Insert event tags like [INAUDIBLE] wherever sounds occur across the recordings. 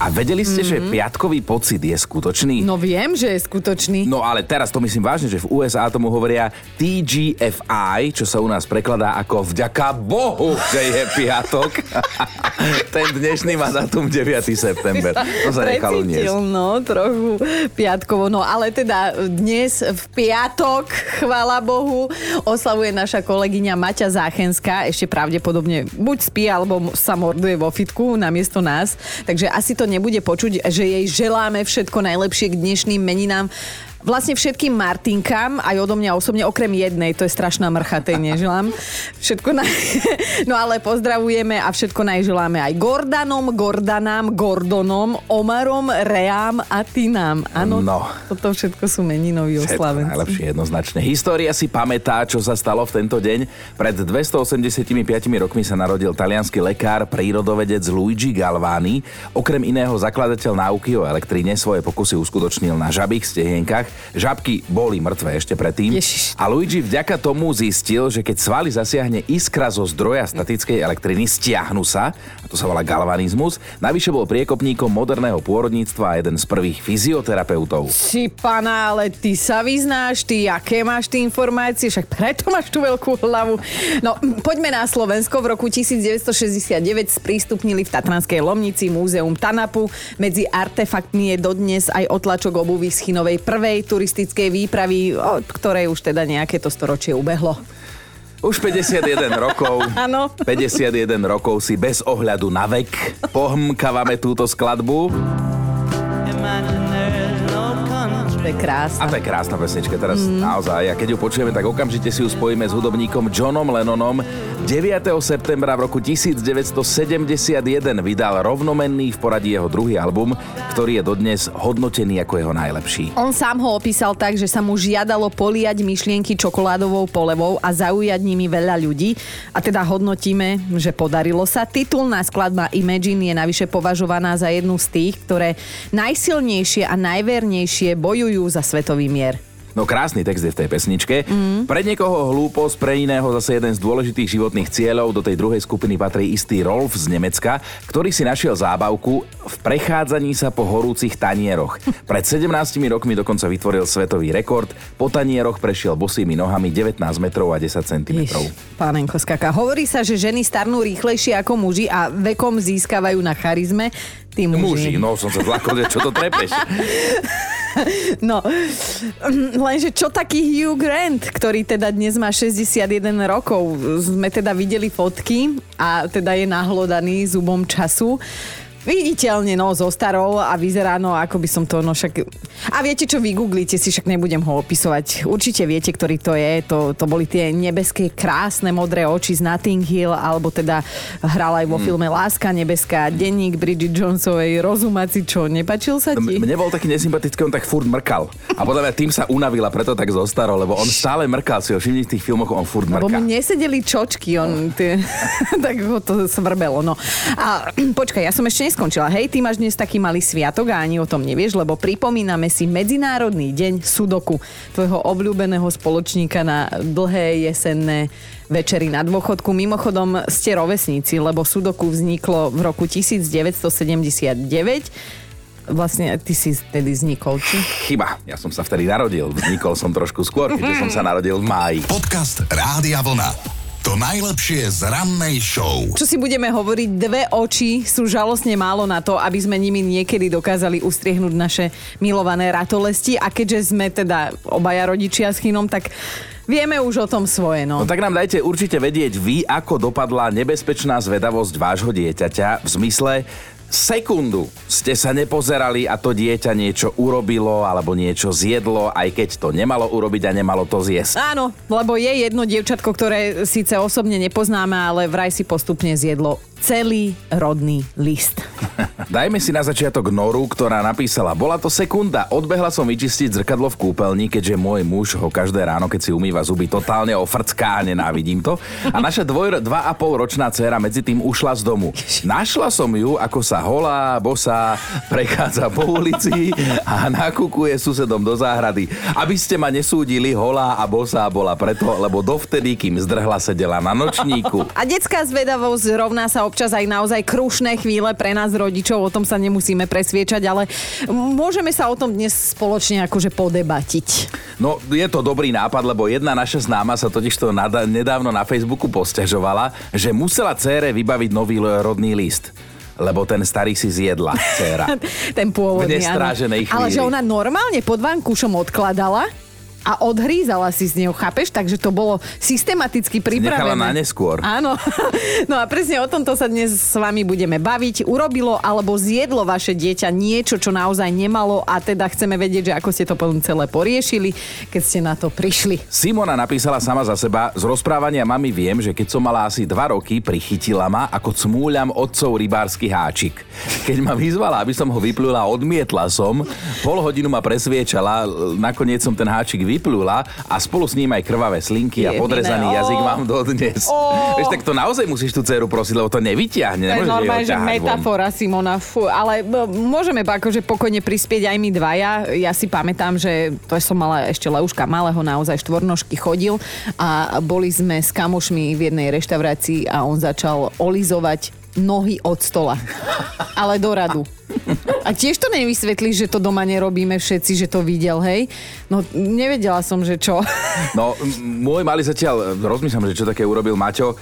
A vedeli ste, mm-hmm. že piatkový pocit je skutočný? No viem, že je skutočný. No ale teraz to myslím vážne, že v USA tomu hovoria TGFI, čo sa u nás prekladá ako vďaka Bohu, že je piatok. [LAUGHS] Ten dnešný má datum 9. september. To sa nechalo niesť. No, trochu piatkovo. No ale teda dnes v piatok, chvála Bohu, oslavuje naša kolegyňa Maťa Záchenská. Ešte pravdepodobne buď spí, alebo sa morduje vo fitku namiesto nás. Takže asi to nebude počuť, že jej želáme všetko najlepšie k dnešným meninám. Vlastne všetkým Martinkám, aj odo mňa osobne, okrem jednej, to je strašná mrcha, tej neželám. Všetko naj... [LAUGHS] No ale pozdravujeme a všetko najželáme aj Gordanom, Gordanám, Gordonom, Omarom, Reám a Tinám. Áno, No. toto všetko sú meninoví oslavenci. najlepšie jednoznačne. História si pamätá, čo sa stalo v tento deň. Pred 285 rokmi sa narodil talianský lekár, prírodovedec Luigi Galvani. Okrem iného zakladateľ náuky o elektríne svoje pokusy uskutočnil na žabých stehienkach. Žabky boli mŕtve ešte predtým. Ježiš. A Luigi vďaka tomu zistil, že keď svaly zasiahne iskra zo zdroja statickej elektriny, stiahnu sa, a to sa volá galvanizmus. Navyše bol priekopníkom moderného pôrodníctva a jeden z prvých fyzioterapeutov. Si pana, ale ty sa vyznáš, ty aké máš ty informácie, však preto máš tú veľkú hlavu. No, poďme na Slovensko. V roku 1969 sprístupnili v Tatranskej Lomnici múzeum Tanapu. Medzi artefaktmi je dodnes aj otlačok obuvy z Chinovej prvej turistickej výpravy, od ktorej už teda nejaké to storočie ubehlo. Už 51 rokov. [LAUGHS] Áno. 51 rokov si bez ohľadu na vek pohmkávame túto skladbu. To je A krásne. to je krásna pesnička teraz mm. naozaj. A keď ju počujeme, tak okamžite si ju spojíme s hudobníkom Johnom Lennonom. 9. septembra v roku 1971 vydal rovnomenný v poradí jeho druhý album, ktorý je dodnes hodnotený ako jeho najlepší. On sám ho opísal tak, že sa mu žiadalo poliať myšlienky čokoládovou polevou a zaujať nimi veľa ľudí. A teda hodnotíme, že podarilo sa. Titulná skladba Imagine je navyše považovaná za jednu z tých, ktoré najsilnejšie a najvernejšie bojujú za svetový mier. No krásny text je v tej pesničke. Mm. Pre niekoho hlúposť, pre iného zase jeden z dôležitých životných cieľov. Do tej druhej skupiny patrí istý Rolf z Nemecka, ktorý si našiel zábavku v prechádzaní sa po horúcich tanieroch. [LAUGHS] Pred 17 rokmi dokonca vytvoril svetový rekord. Po tanieroch prešiel bosými nohami 19 metrov a 10 cm. Pánenko skaka. Hovorí sa, že ženy starnú rýchlejšie ako muži a vekom získavajú na charizme. Tí Muži, muži. no som sa zlakol, čo to trepeš. [LAUGHS] No, lenže čo taký Hugh Grant, ktorý teda dnes má 61 rokov, sme teda videli fotky a teda je nahlodaný zubom času. Viditeľne, no, zostarol a vyzerá, no, ako by som to, no však... A viete čo, vygooglite si, však nebudem ho opisovať. Určite viete, ktorý to je. To, to boli tie nebeské, krásne, modré oči z Notting Hill, alebo teda hral aj vo filme Láska nebeská, denník Bridget Jonesovej, rozumaci, čo, nepačil sa ti? Mne bol taký nesympatický, on tak furt mrkal. A podľa mňa tým sa unavil a preto tak zostarol, lebo on stále mrkal si ho všimni v tých filmoch, on furt Lebo mrká. mu nesedeli čočky, on, tie, [LAUGHS] tak ho to svrbelo, no. A [CLEARS THROAT] počkaj, ja som ešte neskončila. Hej, ty máš dnes taký malý sviatok a ani o tom nevieš, lebo pripomíname si Medzinárodný deň Sudoku, tvojho obľúbeného spoločníka na dlhé jesenné večery na dôchodku. Mimochodom ste rovesníci, lebo Sudoku vzniklo v roku 1979 Vlastne ty si vtedy vznikol, či? Chyba, ja som sa vtedy narodil. Vznikol som trošku skôr, keďže som sa narodil v máji. Podcast Rádia Vlna. To najlepšie z rannej show. Čo si budeme hovoriť, dve oči sú žalostne málo na to, aby sme nimi niekedy dokázali ustriehnúť naše milované ratolesti a keďže sme teda obaja rodičia s Chinom, tak vieme už o tom svoje, no. No tak nám dajte určite vedieť vy, ako dopadla nebezpečná zvedavosť vášho dieťaťa v zmysle sekundu ste sa nepozerali a to dieťa niečo urobilo alebo niečo zjedlo, aj keď to nemalo urobiť a nemalo to zjesť. Áno, lebo je jedno dievčatko, ktoré síce osobne nepoznáme, ale vraj si postupne zjedlo celý rodný list. Dajme si na začiatok Noru, ktorá napísala, bola to sekunda, odbehla som vyčistiť zrkadlo v kúpeľni, keďže môj muž ho každé ráno, keď si umýva zuby, totálne ofrcká a nenávidím to. A naša dvoj, dva a pol ročná dcéra medzi tým ušla z domu. Našla som ju, ako sa holá, bosá, prechádza po ulici a nakúkuje susedom do záhrady. Aby ste ma nesúdili, holá a bosá bola preto, lebo dovtedy, kým zdrhla, sedela na nočníku. A detská zvedavosť rovná sa občas aj naozaj krušné chvíle pre nás rodičov, o tom sa nemusíme presviečať, ale môžeme sa o tom dnes spoločne akože podebatiť. No, je to dobrý nápad, lebo jedna naša známa sa totiž to nedávno na Facebooku posťažovala, že musela cére vybaviť nový rodný list lebo ten starý si zjedla, dcera. [LAUGHS] ten pôvodný, V nestráženej chvíli. Ale že ona normálne pod vankúšom odkladala a odhrízala si z neho, chápeš? Takže to bolo systematicky pripravené. Nechala na neskôr. Áno. [LAUGHS] No a presne o tomto sa dnes s vami budeme baviť. Urobilo alebo zjedlo vaše dieťa niečo, čo naozaj nemalo a teda chceme vedieť, že ako ste to potom celé poriešili, keď ste na to prišli. Simona napísala sama za seba, z rozprávania mami viem, že keď som mala asi dva roky, prichytila ma, ako cmúľam otcov rybársky háčik. Keď ma vyzvala, aby som ho vyplula, odmietla som, pol hodinu ma presviečala, nakoniec som ten háčik vyplula a spolu s ním aj krvavé slinky a podrezaný jazyk mám dodnes. Oh. Vieš, tak to naozaj musíš tú dceru prosiť, lebo to nevyťahne. To je normálne, že metafora, von. Simona. Fú, ale môžeme akože pokojne prispieť aj my dvaja. Ja si pamätám, že to som mala ešte Leuška malého, naozaj štvornožky chodil a boli sme s kamošmi v jednej reštaurácii a on začal olizovať nohy od stola. Ale do radu. A tiež to nevysvetlíš, že to doma nerobíme všetci, že to videl, hej? No, nevedela som, že čo. [LAUGHS] No, môj malý zatiaľ, rozmýšľam, že čo také urobil Maťo.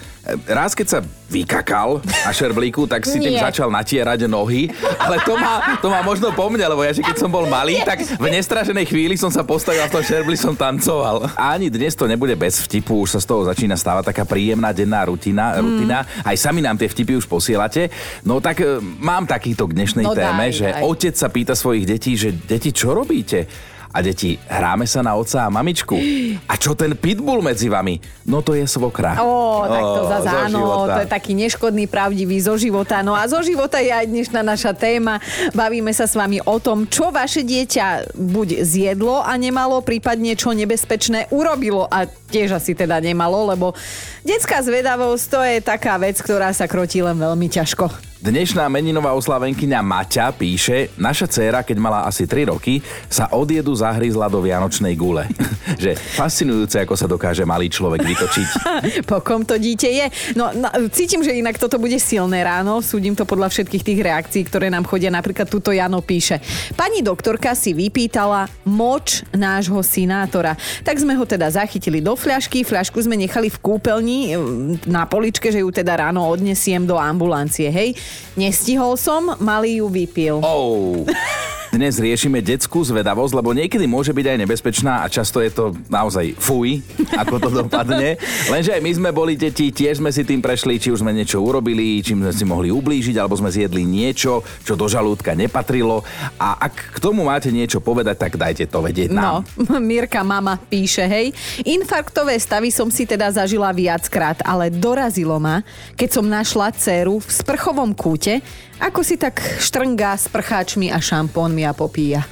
Raz, keď sa vykakal na šerblíku, tak si Nie. tým začal natierať nohy, ale to má, to má možno po mne, lebo ja, že keď som bol malý, tak v nestraženej chvíli som sa postavil a v tom šerbli som tancoval. A ani dnes to nebude bez vtipu, už sa z toho začína stávať taká príjemná denná rutina. Mm. rutina. Aj sami nám tie vtipy už posielate. No tak e, mám takýto k dnešnej no, téme, daj, že daj. otec sa pýta svojich detí, že deti, čo robíte? A deti, hráme sa na otca a mamičku. A čo ten pitbull medzi vami? No to je svokra. Ó, tak to oh, zase áno, to je taký neškodný, pravdivý zo života. No a zo života je aj dnešná naša téma. Bavíme sa s vami o tom, čo vaše dieťa buď zjedlo a nemalo, prípadne čo nebezpečné urobilo a tiež asi teda nemalo, lebo detská zvedavosť to je taká vec, ktorá sa krotí len veľmi ťažko. Dnešná meninová oslavenkyňa Maťa píše, naša dcéra, keď mala asi 3 roky, sa od jedu zahryzla do vianočnej gule. [LAUGHS] že fascinujúce, ako sa dokáže malý človek vytočiť. [LAUGHS] po kom to dieťa je? No, no, cítim, že inak toto bude silné ráno. Súdim to podľa všetkých tých reakcií, ktoré nám chodia. Napríklad tuto Jano píše. Pani doktorka si vypýtala moč nášho sinátora. Tak sme ho teda zachytili do fľašky. Fľašku sme nechali v kúpeľni na poličke, že ju teda ráno odnesiem do ambulancie. Hej, Nestihol som, malý ju vypil. Oh. [LAUGHS] Dnes riešime detskú zvedavosť, lebo niekedy môže byť aj nebezpečná a často je to naozaj fuj, ako to dopadne. Lenže aj my sme boli deti, tiež sme si tým prešli, či už sme niečo urobili, čím sme si mohli ublížiť, alebo sme zjedli niečo, čo do žalúdka nepatrilo. A ak k tomu máte niečo povedať, tak dajte to vedieť nám. No, [LAUGHS] Mirka mama píše, hej, infarktové stavy som si teda zažila viackrát, ale dorazilo ma, keď som našla dceru v sprchovom kúte, ako si tak štrngá s prcháčmi a šampónmi a popíja?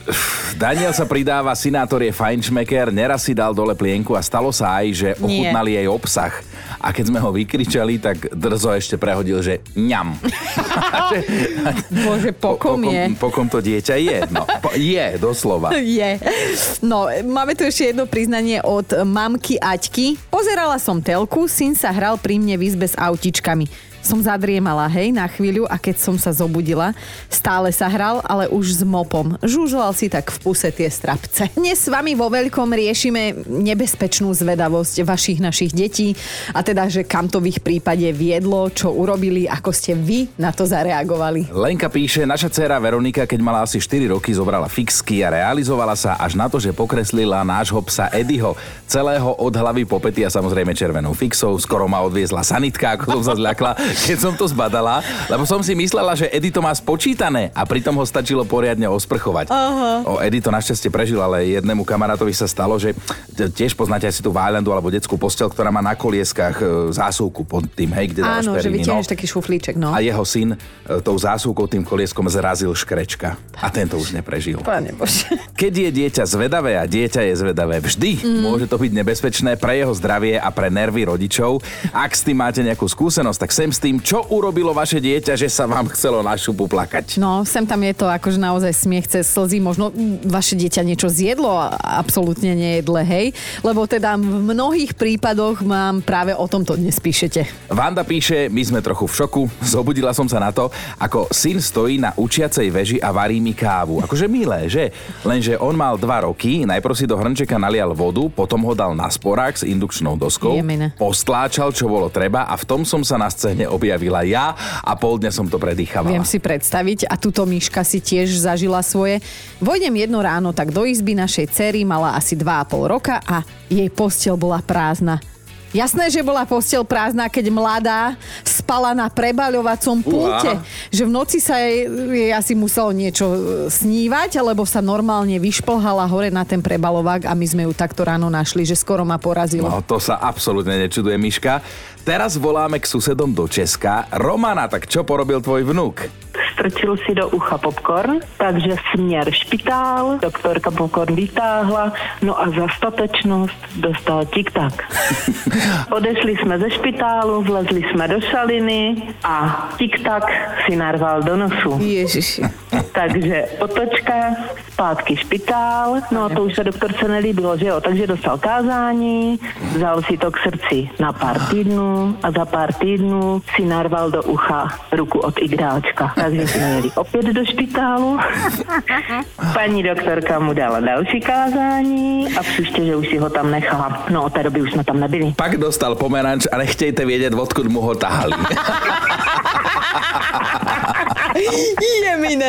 Daniel sa pridáva, sinátor je fajnšmeker, neraz si dal dole plienku a stalo sa aj, že ochutnali jej obsah. A keď sme ho vykričali, tak drzo ešte prehodil, že ňam. [LAUGHS] Bože, pokom po, je. Pokom to dieťa je. No, po, je, doslova. [LAUGHS] Je. No, máme tu ešte jedno priznanie od mamky Aťky. Pozerala som telku, syn sa hral pri mne v izbe s autičkami som zadriemala, hej, na chvíľu a keď som sa zobudila, stále sa hral, ale už s mopom. Žužoval si tak v puse tie strapce. Dnes s vami vo veľkom riešime nebezpečnú zvedavosť vašich našich detí a teda, že kam to v ich prípade viedlo, čo urobili, ako ste vy na to zareagovali. Lenka píše, naša dcéra Veronika, keď mala asi 4 roky, zobrala fixky a realizovala sa až na to, že pokreslila nášho psa Edyho, celého od hlavy po pety a samozrejme červenou fixou. Skoro ma odviezla sanitka, ako som sa zľakla, [LAUGHS] keď som to zbadala, lebo som si myslela, že Eddie to má spočítané a pritom ho stačilo poriadne osprchovať. Aha. O, Eddie to našťastie prežil, ale jednému kamarátovi sa stalo, že tiež poznáte asi tú Váľandu alebo detskú postel, ktorá má na kolieskách e, zásuvku pod tým, hej, kde Áno, že vytiahneš taký šuflíček, no. A jeho syn e, tou zásuvkou, tým kolieskom zrazil škrečka. A tento už neprežil. Pane Bože. Keď je dieťa zvedavé a dieťa je zvedavé vždy, mm. môže to byť nebezpečné pre jeho zdravie a pre nervy rodičov. Ak s tým máte nejakú skúsenosť, tak sem s tým, čo urobilo vaše dieťa, že sa vám chcelo na šupu plakať. No, sem tam je to akože naozaj smiech cez slzy. Možno vaše dieťa niečo zjedlo a absolútne nejedle, hej? Lebo teda v mnohých prípadoch mám práve o tomto dnes píšete. Vanda píše, my sme trochu v šoku, zobudila som sa na to, ako syn stojí na učiacej veži a varí mi kávu. Akože milé, že? Lenže on mal dva roky, najprv si do hrnčeka nalial vodu, potom ho dal na sporák s indukčnou doskou, Jemine. postláčal, čo bolo treba a v tom som sa na scéne objavila ja a pol dňa som to predýchavala. Viem si predstaviť a túto myška si tiež zažila svoje. Vojdem jedno ráno tak do izby našej cery, mala asi 2,5 roka a jej postel bola prázdna. Jasné, že bola postel prázdna, keď mladá spala na prebaľovacom pulte. Že v noci sa jej, jej asi muselo niečo e, snívať, lebo sa normálne vyšplhala hore na ten prebalovák a my sme ju takto ráno našli, že skoro ma porazilo. No to sa absolútne nečuduje, Miška. Teraz voláme k susedom do Česka. Romana, tak čo porobil tvoj vnúk? Strčil si do ucha popcorn, takže směr špitál, doktorka popcorn vytáhla, no a za statečnost dostal tik-tak. [LAUGHS] Odešli jsme ze špitálu, vlezli jsme do šaliny a tik-tak si narval do nosu. Ježiši. Takže otočka, zpátky špitál, no a to už se doktorce nelíbilo, že jo, takže dostal kázání, vzal si to k srdci na pár týdnů a za pár týdnů si narval do ucha ruku od igráčka. Takže jsme jeli opět do špitálu. [LAUGHS] Paní doktorka mu dala další kázání a příště, že už si ho tam nechala. No od té doby už jsme tam nebyli. Pak dostal pomeranč a nechtějte vědět, odkud mu ho tahali. [LAUGHS] Jemine,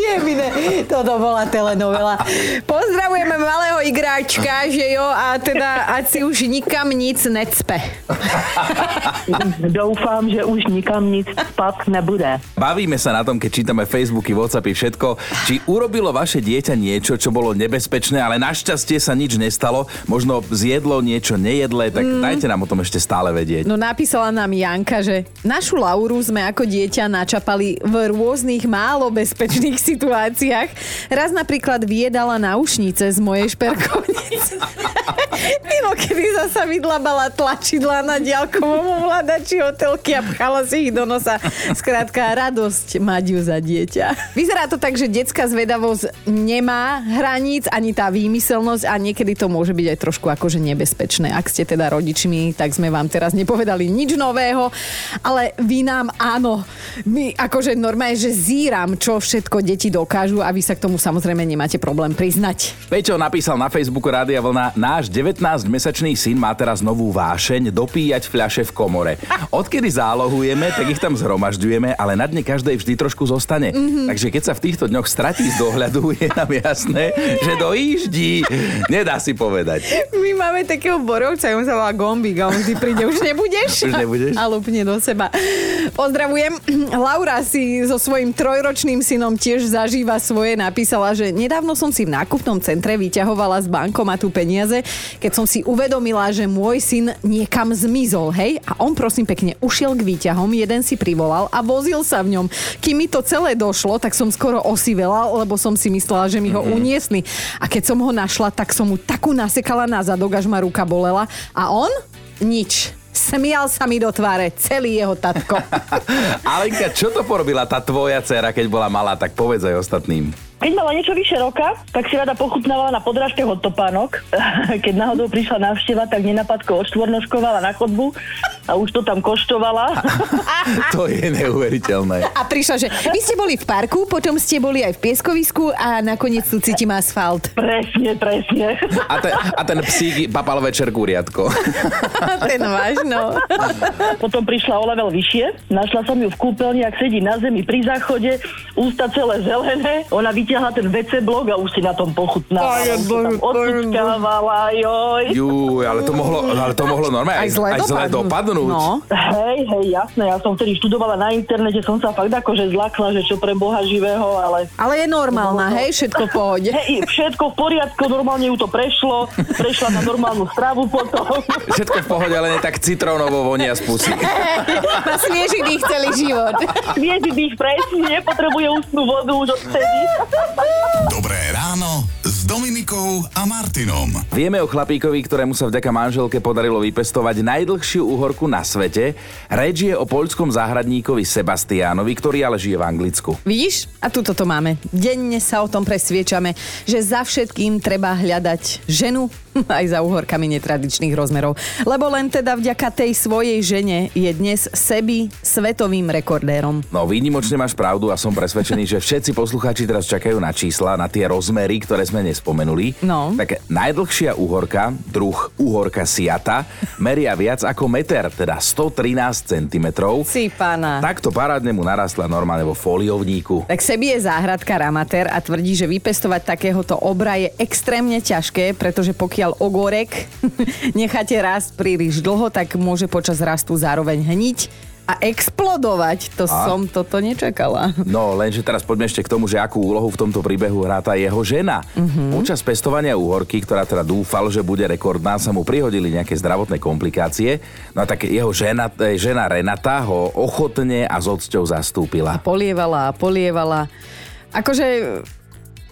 jemine. Toto bola telenovela. Pozdravujeme malého igráčka, že jo, a teda ať si už nikam nic necpe. Doufám, že už nikam nic spad nebude. Bavíme sa na tom, keď čítame Facebooky, Whatsappy, všetko, či urobilo vaše dieťa niečo, čo bolo nebezpečné, ale našťastie sa nič nestalo. Možno zjedlo niečo nejedlé, tak mm. dajte nám o tom ešte stále vedieť. No napísala nám Janka, že našu Lauru sme ako dieťa načapali v rôznych málo bezpečných [LAUGHS] situáciách. Raz napríklad vyjedala náušnice z mojej šperkovnice. [LAUGHS] Mimo kedy zasa vydlabala tlačidla na diaľkovom ovládači hotelky a pchala si ich do nosa. Skrátka, radosť mať ju za dieťa. Vyzerá to tak, že detská zvedavosť nemá hraníc, ani tá výmyselnosť a niekedy to môže byť aj trošku akože nebezpečné. Ak ste teda rodičmi, tak sme vám teraz nepovedali nič nového, ale vy nám áno. My akože normálne, že zíram, čo všetko deti dokážu a vy sa k tomu samozrejme nemáte problém priznať. Peťo napísal na Facebooku Rádia Vlna, náš 19-mesačný syn má teraz novú vášeň dopíjať fľaše v komore. Odkedy zálohujeme, tak ich tam zhromažďujeme, ale na dne každej vždy trošku zostane. Mm-hmm. Takže keď sa v týchto dňoch stratí z dohľadu, je nám jasné, že dojíždí. Nedá si povedať. My máme takého borovca, on sa volá Gombík a on vždy príde, už nebudeš? Už nebudeš? A lupne do seba. Pozdravujem. Laura si so svojím trojročným synom tiež zažíva svoje. Napísala, že nedávno som si v nákupnom centre vyťahovala z bankomatu peniaze, keď som si uvedomila, že môj syn niekam zmizol, hej? A on prosím pekne ušiel k výťahom, jeden si privolal a vozil sa v ňom. Kým mi to celé došlo, tak som skoro osivela, lebo som si myslela, že mi ho Mhm. uniesli. A keď som ho našla, tak som mu takú nasekala na zadok, až ma ruka bolela. A on? Nič. Smial sa mi do tváre celý jeho tatko. [LAUGHS] Alenka, čo to porobila tá tvoja dcera, keď bola malá, tak povedz aj ostatným. Keď mala niečo vyše roka, tak si rada pochutnávala na podrážke od topánok. [LAUGHS] Keď náhodou prišla návšteva, tak nenapadko odštvornoškovala na chodbu a už to tam koštovala. [LAUGHS] To je neuveriteľné. A prišla, že vy ste boli v parku, potom ste boli aj v pieskovisku a nakoniec tu cítim asfalt. presne, presne. A ten, a ten psík papal večer kuriatko. [LAUGHS] Ten váš, no. Potom prišla o level vyššie, našla som ju v kúpeľni, ak sedí na zemi pri záchode, ústa celé zelené, ona vyťahla ten WC blok a už si na tom pochutnávala. Odsučkávala, joj. Jú, ale to mohlo, ale to mohlo normálne Aj zle aj zle dopadnúť. Pohnúť. No. Hej, hej, jasné, ja som vtedy študovala na internete, som sa fakt akože zlakla, že čo pre Boha živého, ale Ale je normálna, hej, všetko v pohode. hej, všetko v poriadku, normálne ju to prešlo, prešla na normálnu stravu potom. Všetko v pohode, ale nie tak citrónovo vonia z pusy. [LAUGHS] Na svieži dých celý život. Viedi dých presne, nepotrebuje ústnu vodu už odtedy. Dobré ráno Dominikou a Martinom. Vieme o chlapíkovi, ktorému sa vďaka manželke podarilo vypestovať najdlhšiu uhorku na svete. Reč je o poľskom záhradníkovi Sebastiánovi, ktorý ale žije v Anglicku. Vidíš? A tuto to máme. Denne sa o tom presviečame, že za všetkým treba hľadať ženu, [LAUGHS] aj za uhorkami netradičných rozmerov. Lebo len teda vďaka tej svojej žene je dnes Sebi svetovým rekordérom. No výnimočne máš pravdu a som presvedčený, že všetci poslucháči teraz čakajú na čísla, na tie rozmery, ktoré sme nespomenuli. No. Tak najdlhšia uhorka, druh uhorka siata, meria viac ako meter, teda 113 cm. Si pána. Takto parádne mu narastla normálne vo foliovníku. Tak Sebi je záhradkár amatér a tvrdí, že vypestovať takéhoto obra je extrémne ťažké, pretože pokiaľ ogorek [LAUGHS] necháte rásť príliš dlho, tak môže počas rastu zároveň hniť a explodovať. To A? som toto nečakala. [LAUGHS] No, lenže teraz poďme ešte k tomu, že akú úlohu v tomto príbehu hrá tá jeho žena. Mm-hmm. Počas pestovania úhorky, ktorá teda dúfal, že bude rekordná, sa mu prihodili nejaké zdravotné komplikácie. No a tak jeho žena, eh, žena Renata ho ochotne a s odsťou zastúpila. Polievala a polievala. Akože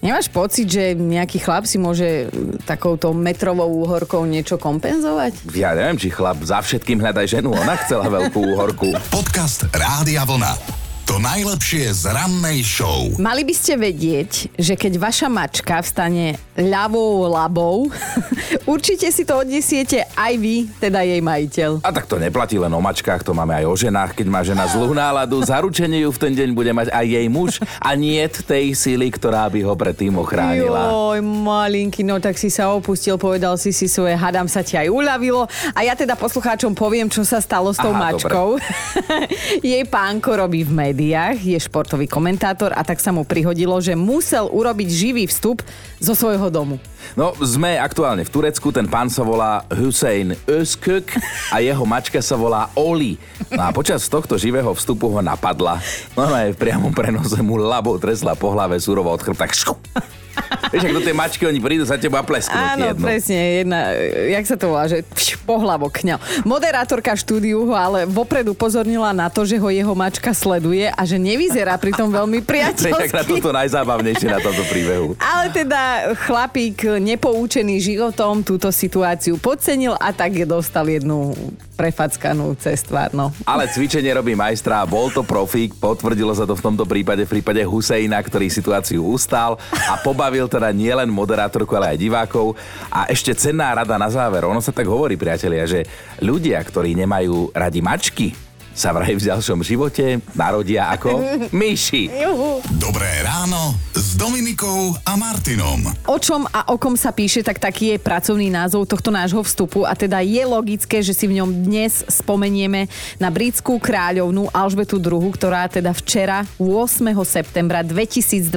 Nemáš pocit, že nejaký chlap si môže takouto metrovou úhorkou niečo kompenzovať? Ja neviem, či chlap za všetkým hľadaj ženu, ona chcela veľkú úhorku. Podcast Rádia Vlna. To najlepšie z rannej show. Mali by ste vedieť, že keď vaša mačka vstane ľavou labou, [LAUGHS] určite si to odnesiete aj vy, teda jej majiteľ. A tak to neplatí len o mačkách, to máme aj o ženách. Keď má žena zlú náladu, zaručenie ju v ten deň bude mať aj jej muž a nie tej síly, ktorá by ho predtým ochránila. Joj, malinky, no tak si sa opustil, povedal si si svoje, hadám sa ti aj uľavilo. A ja teda poslucháčom poviem, čo sa stalo s tou Aha, mačkou. [LAUGHS] Jej pánko robí v médiách, je športový komentátor a tak sa mu prihodilo, že musel urobiť živý vstup zo svojho domu. No, sme aktuálne v Turecku, ten pán sa volá Hussein Özkök a jeho mačka sa volá Oli. No a počas tohto živého vstupu ho napadla. No aj v priamom prenose mu labou tresla po hlave surovo od chrbta. Vieš, ak do tej mačky oni prídu sa teba plesknúť Áno, jednu. presne, jedna, jak sa to volá, že pš, pohlavok kňal. Moderátorka štúdiu ho ale vopredu pozornila na to, že ho jeho mačka sleduje a že nevyzerá pritom veľmi [LAUGHS] Tak na priateľsky. toto najzábavnejšie na tomto príbehu. Ale teda chlapík nepoučený životom túto situáciu podcenil a tak je dostal jednu prefackanú cez tvár, no. Ale cvičenie robí majstra a bol to profík, potvrdilo sa to v tomto prípade v prípade Husejna, ktorý situáciu ustal a pobavil teda nielen moderátorku, ale aj divákov. A ešte cenná rada na záver. Ono sa tak hovorí, priatelia, že ľudia, ktorí nemajú radi mačky, sa vraj v ďalšom živote narodia ako [LAUGHS] myši. Dobré ráno s Dominikou a Martinom. O čom a o kom sa píše, tak taký je pracovný názov tohto nášho vstupu a teda je logické, že si v ňom dnes spomenieme na britskú kráľovnú Alžbetu II, ktorá teda včera 8. septembra 2022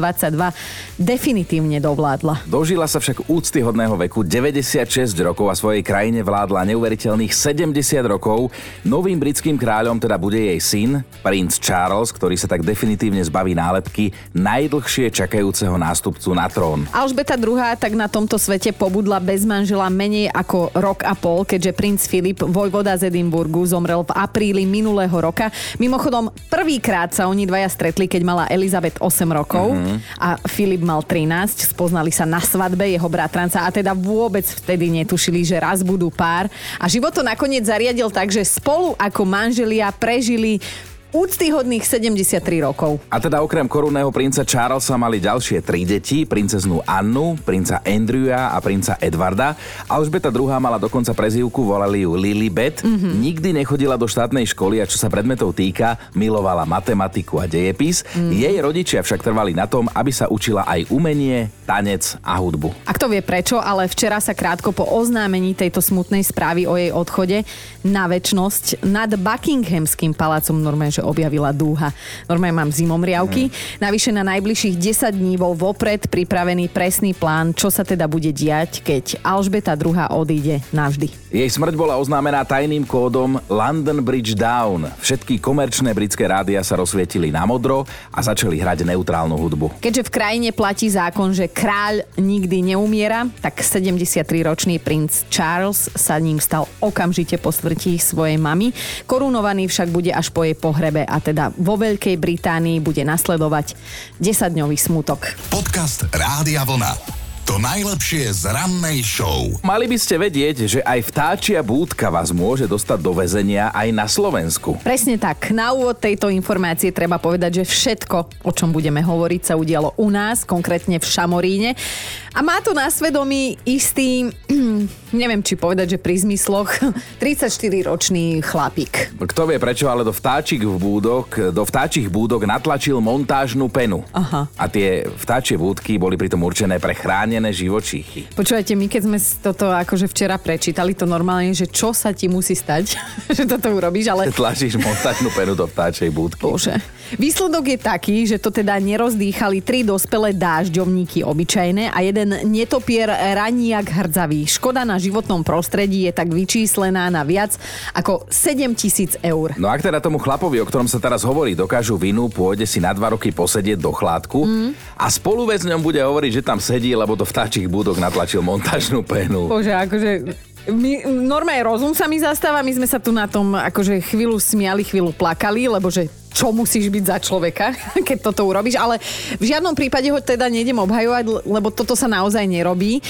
definitívne dovládla. Dožila sa však úctyhodného veku 96 rokov a svojej krajine vládla neuveriteľných 70 rokov. Novým britským kráľom teda bude jej syn, princ Charles, ktorý sa tak definitívne zbaví nálepky najdlhšie čakajúceho nástupcu na trón. Alžbeta II tak na tomto svete pobudla bez manžela menej ako rok a pol, keďže princ Filip, vojvoda z Edimburgu, zomrel v apríli minulého roka. Mimochodom, prvýkrát sa oni dvaja stretli, keď mala Elizabeth 8 rokov mm-hmm. a Filip mal 13. Spoznali sa na svadbe jeho bratranca a teda vôbec vtedy netušili, že raz budú pár. A život to nakoniec zariadil tak, že spolu ako manželia prežili úctyhodných 73 rokov. A teda okrem korunného princa Charlesa mali ďalšie tri deti, princeznú Annu, princa Andrewa a princa Edvarda. Alžbeta II mala dokonca prezývku, volali ju Lilibet. Mm-hmm. Nikdy nechodila do štátnej školy a čo sa predmetov týka, milovala matematiku a dejepis. Mm. Jej rodičia však trvali na tom, aby sa učila aj umenie, tanec a hudbu. A kto vie prečo, ale včera sa krátko po oznámení tejto smutnej správy o jej odchode na väčnosť nad Buckinghamským palácom normálne, že objavila dúha. Normálne mám zimomriavky. Navyše na najbližších 10 dní bol vopred pripravený presný plán, čo sa teda bude diať, keď Alžbeta II odíde navždy. Jej smrť bola oznámená tajným kódom London Bridge Down. Všetky komerčné britské rádia sa rozsvietili na modro a začali hrať neutrálnu hudbu. Keďže v krajine platí zákon, že kráľ nikdy neumiera, tak 73-ročný princ Charles sa ním stal okamžite po smrti svojej mamy. Korunovaný však bude až po jej pohrebe a teda vo Veľkej Británii bude nasledovať 10-dňový smutok. Podcast Rádia Vlna. To najlepšie z rannej show. Mali by ste vedieť, že aj vtáčia búdka vás môže dostať do väzenia aj na Slovensku. Presne tak. Na úvod tejto informácie treba povedať, že všetko, o čom budeme hovoriť, sa udialo u nás, konkrétne v Šamoríne. A má to na svedomí istý, [CLEARS THROAT] neviem či povedať, že pri zmysloch, [LAUGHS] 34-ročný chlapík. Kto vie prečo, ale do vtáčik v búdok, do vtáčich búdok natlačil montážnu penu. Aha. A tie vtáčie búdky boli pritom určené pre chránené živočíchy. Počúvajte, my keď sme toto akože včera prečítali, to normálne, že čo sa ti musí stať, [LAUGHS] že toto urobíš, ale Tlačíš montážnu penu do vtáčej búdky. Bože. Výsledok je taký, že to teda nerozdýchali tri dospelé dážďovníky obyčajné a jeden netopier raniak hrdzavý. Škoda na životnom prostredí je tak vyčíslená na viac ako 7 tisíc eur. No ak teda tomu chlapovi, o ktorom sa teraz hovorí, dokážu vinu, pôjde si na dva roky posedieť do chládku mm. a spoluväzňom bude hovoriť, že tam sedí, lebo do vtáčich búdok natlačil montážnu penu. Bože, akože my, normálne rozum sa mi zastáva, my sme sa tu na tom akože chvíľu smiali, chvíľu plakali, lebo že čo musíš byť za človeka, [LAUGHS] keď toto urobíš, ale v žiadnom prípade ho teda nejdem obhajovať, lebo toto sa naozaj nerobí.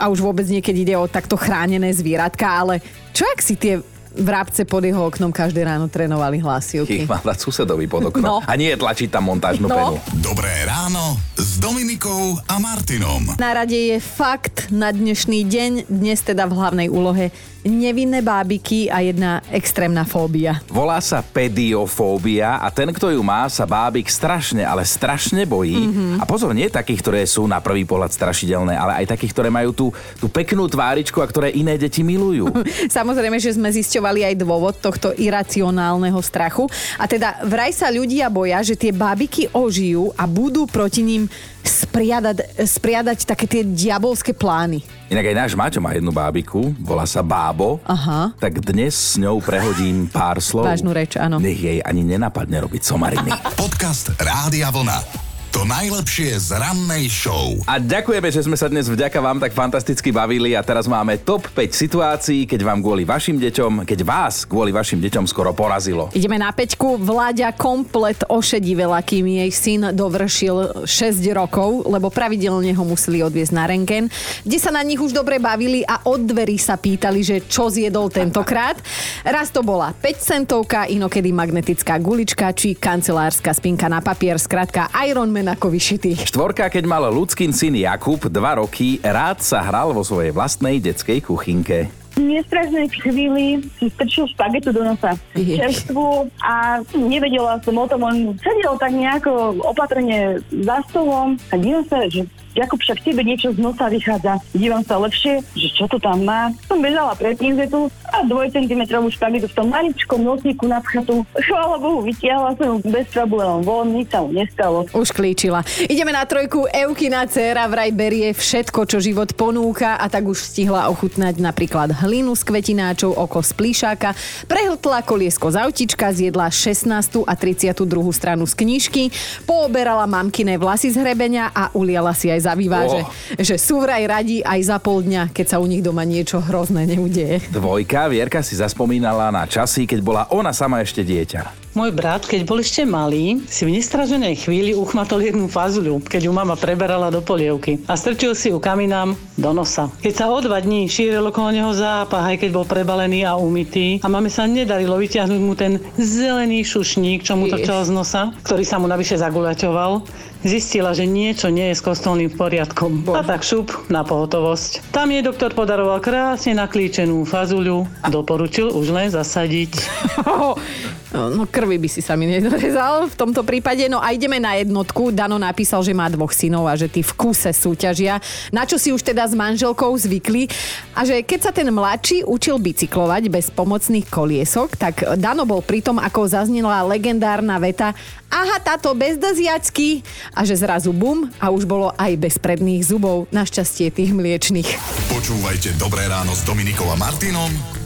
A už vôbec niekedy ide o takto chránené zvieratka, ale čo ak si tie vrabce pod jeho oknom každé ráno trénovali hlasivky? Ich má dať susedovi pod okno. No. A nie tlačiť tam montážnu No. penu. Dobré ráno s Dominikou a Martinom. Na rade je fakt na dnešný deň, dnes teda v hlavnej úlohe nevinné bábiky a jedna extrémna fóbia. Volá sa pediofóbia a ten, kto ju má, sa bábik strašne, ale strašne bojí. Mm-hmm. A pozor, nie takých, ktoré sú na prvý pohľad strašidelné, ale aj takých, ktoré majú tú, tú peknú tváričku a ktoré iné deti milujú. [LAUGHS] Samozrejme, že sme zisťovali aj dôvod tohto iracionálneho strachu. A teda vraj sa ľudia boja, že tie bábiky ožijú a budú proti ním spriadať, spriadať také tie diabolské plány. Inak aj náš Maťo má jednu bábiku, volá sa Bábo. Aha. Tak dnes s ňou prehodím pár slov. Vážnu reč, áno. Nech jej ani nenapadne robiť somariny. Podcast Rádia Vlna. To najlepšie z rannej show. A ďakujeme, že sme sa dnes vďaka vám tak fantasticky bavili a teraz máme top 5 situácií, keď vám kvôli vašim deťom, keď vás kvôli vašim deťom skoro porazilo. Ideme na peťku. Vláďa komplet ošedivela, kým jej syn dovršil 6 rokov, lebo pravidelne ho museli odviezť na rengen, kde sa na nich už dobre bavili a od dverí sa pýtali, že čo zjedol tentokrát. Raz to bola 5 centovka, inokedy magnetická gulička či kancelárska spinka na papier, skratka Iron Man ako vyšitý. Štvorka, keď mal ľudským syn Jakub 2 roky, rád sa hral vo svojej vlastnej detskej kuchynke. V nestražnej chvíli si strčil špagetu do nosa. Čerstvu a nevedela som o tom. On sedel tak nejako opatrne za stolom a dívam sa, že Jakub však tebe niečo z nosa vychádza. Dívam sa lepšie, že čo to tam má. Som bežala pred pinzetu a 2 cm špagetu v tom maličkom nosníku na chatu. Chvála Bohu, vytiahla som ju bez problémov von, nič sa mu nestalo. Už klíčila. Ideme na trojku. Eukina dcéra vraj berie všetko, čo život ponúka a tak už stihla ochutnať napríklad hlinu z kvetináčov, oko z plíšáka, prehltla koliesko z autička, zjedla 16. a 32. stranu z knižky, pooberala mamkine vlasy z hrebenia a uliala si aj za výváže, Oh. že sú vraj radi aj za pol dňa, keď sa u nich doma niečo hrozné neudeje. Dvojka, Vierka si zaspomínala na časy, keď bola ona sama ešte dieťa. Môj brat, keď bol ešte malý, si v nestraženej chvíli uchmatol jednu fazuľu, keď ju mama preberala do polievky a strčil si ju kaminám do nosa. Keď sa o dva dní šíril okolo neho zápach, aj keď bol prebalený a umytý a mame sa nedarilo vyťahnuť mu ten zelený šušník, čo mu trčal z nosa, ktorý sa mu navyše zaguľaťoval, zistila, že niečo nie je s kostolným poriadkom. A tak šup na pohotovosť. Tam jej doktor podaroval krásne naklíčenú fazuľu, doporučil už len zasadiť. [LAUGHS] No krvi by si sa mi nezrezal v tomto prípade. No a ideme na jednotku. Dano napísal, že má dvoch synov a že tí v kuse súťažia. Na čo si už teda s manželkou zvykli. A že keď sa ten mladší učil bicyklovať bez pomocných koliesok, tak Dano bol pri tom, ako zaznela legendárna veta Aha, táto bez dziacky. A že zrazu bum a už bolo aj bez predných zubov. Našťastie tých mliečných. Počúvajte Dobré ráno s Dominikom a Martinom